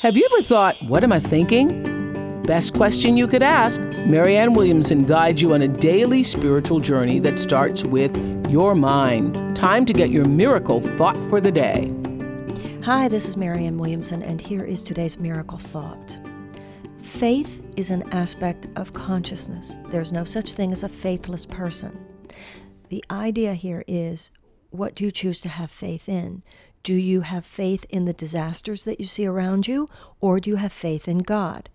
Have you ever thought, what am I thinking? Best question you could ask. Marianne Williamson guides you on a daily spiritual journey that starts with your mind. Time to get your miracle thought for the day. Hi, this is Marianne Williamson, and here is today's miracle thought. Faith is an aspect of consciousness. There's no such thing as a faithless person. The idea here is what do you choose to have faith in? Do you have faith in the disasters that you see around you, or do you have faith in God?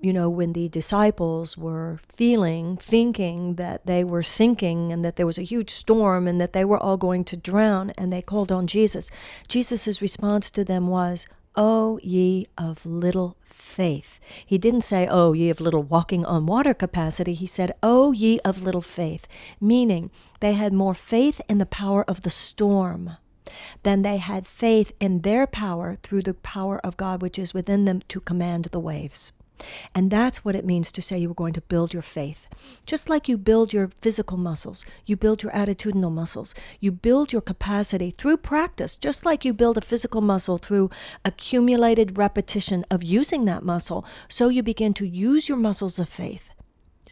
You know, when the disciples were feeling, thinking that they were sinking and that there was a huge storm and that they were all going to drown, and they called on Jesus, Jesus' response to them was, O ye of little faith. He didn't say, O ye of little walking on water capacity. He said, O ye of little faith, meaning they had more faith in the power of the storm than they had faith in their power through the power of God which is within them to command the waves. And that's what it means to say you are going to build your faith. Just like you build your physical muscles, you build your attitudinal muscles, you build your capacity through practice, just like you build a physical muscle through accumulated repetition of using that muscle. So you begin to use your muscles of faith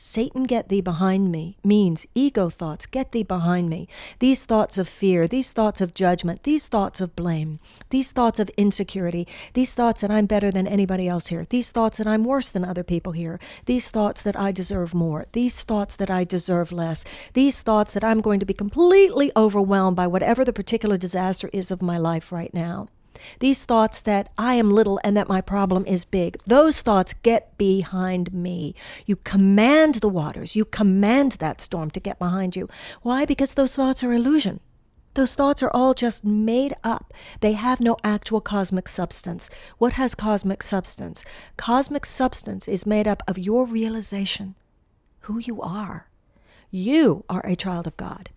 Satan, get thee behind me means ego thoughts, get thee behind me. These thoughts of fear, these thoughts of judgment, these thoughts of blame, these thoughts of insecurity, these thoughts that I'm better than anybody else here, these thoughts that I'm worse than other people here, these thoughts that I deserve more, these thoughts that I deserve less, these thoughts that I'm going to be completely overwhelmed by whatever the particular disaster is of my life right now. These thoughts that I am little and that my problem is big, those thoughts get behind me. You command the waters, you command that storm to get behind you. Why? Because those thoughts are illusion. Those thoughts are all just made up. They have no actual cosmic substance. What has cosmic substance? Cosmic substance is made up of your realization, who you are. You are a child of God.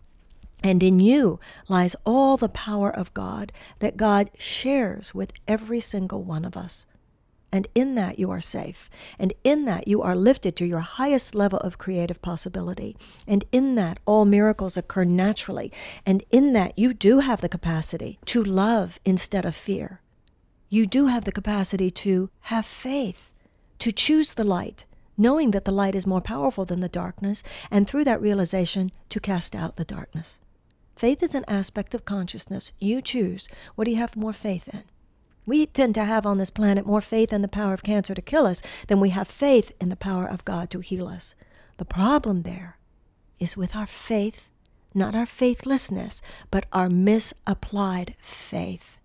And in you lies all the power of God that God shares with every single one of us. And in that you are safe. And in that you are lifted to your highest level of creative possibility. And in that all miracles occur naturally. And in that you do have the capacity to love instead of fear. You do have the capacity to have faith, to choose the light, knowing that the light is more powerful than the darkness, and through that realization to cast out the darkness. Faith is an aspect of consciousness. You choose. What do you have more faith in? We tend to have on this planet more faith in the power of cancer to kill us than we have faith in the power of God to heal us. The problem there is with our faith, not our faithlessness, but our misapplied faith.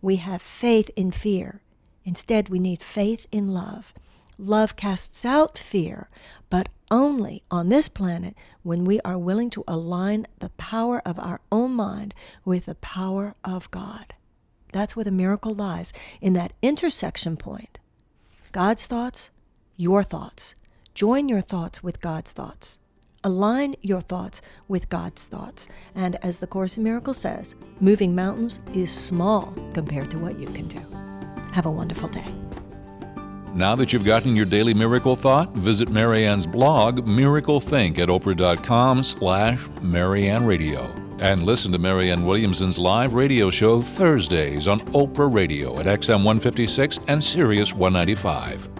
We have faith in fear. Instead, we need faith in love. Love casts out fear, but only on this planet when we are willing to align the power of our own mind with the power of God. That's where the miracle lies, in that intersection point. God's thoughts, your thoughts. Join your thoughts with God's thoughts. Align your thoughts with God's thoughts. And as the Course in Miracles says, moving mountains is small compared to what you can do. Have a wonderful day. Now that you've gotten your daily miracle thought, visit Marianne's blog, Miracle Think, at oprah.com slash Marianne Radio. And listen to Marianne Williamson's live radio show Thursdays on Oprah Radio at XM 156 and Sirius 195.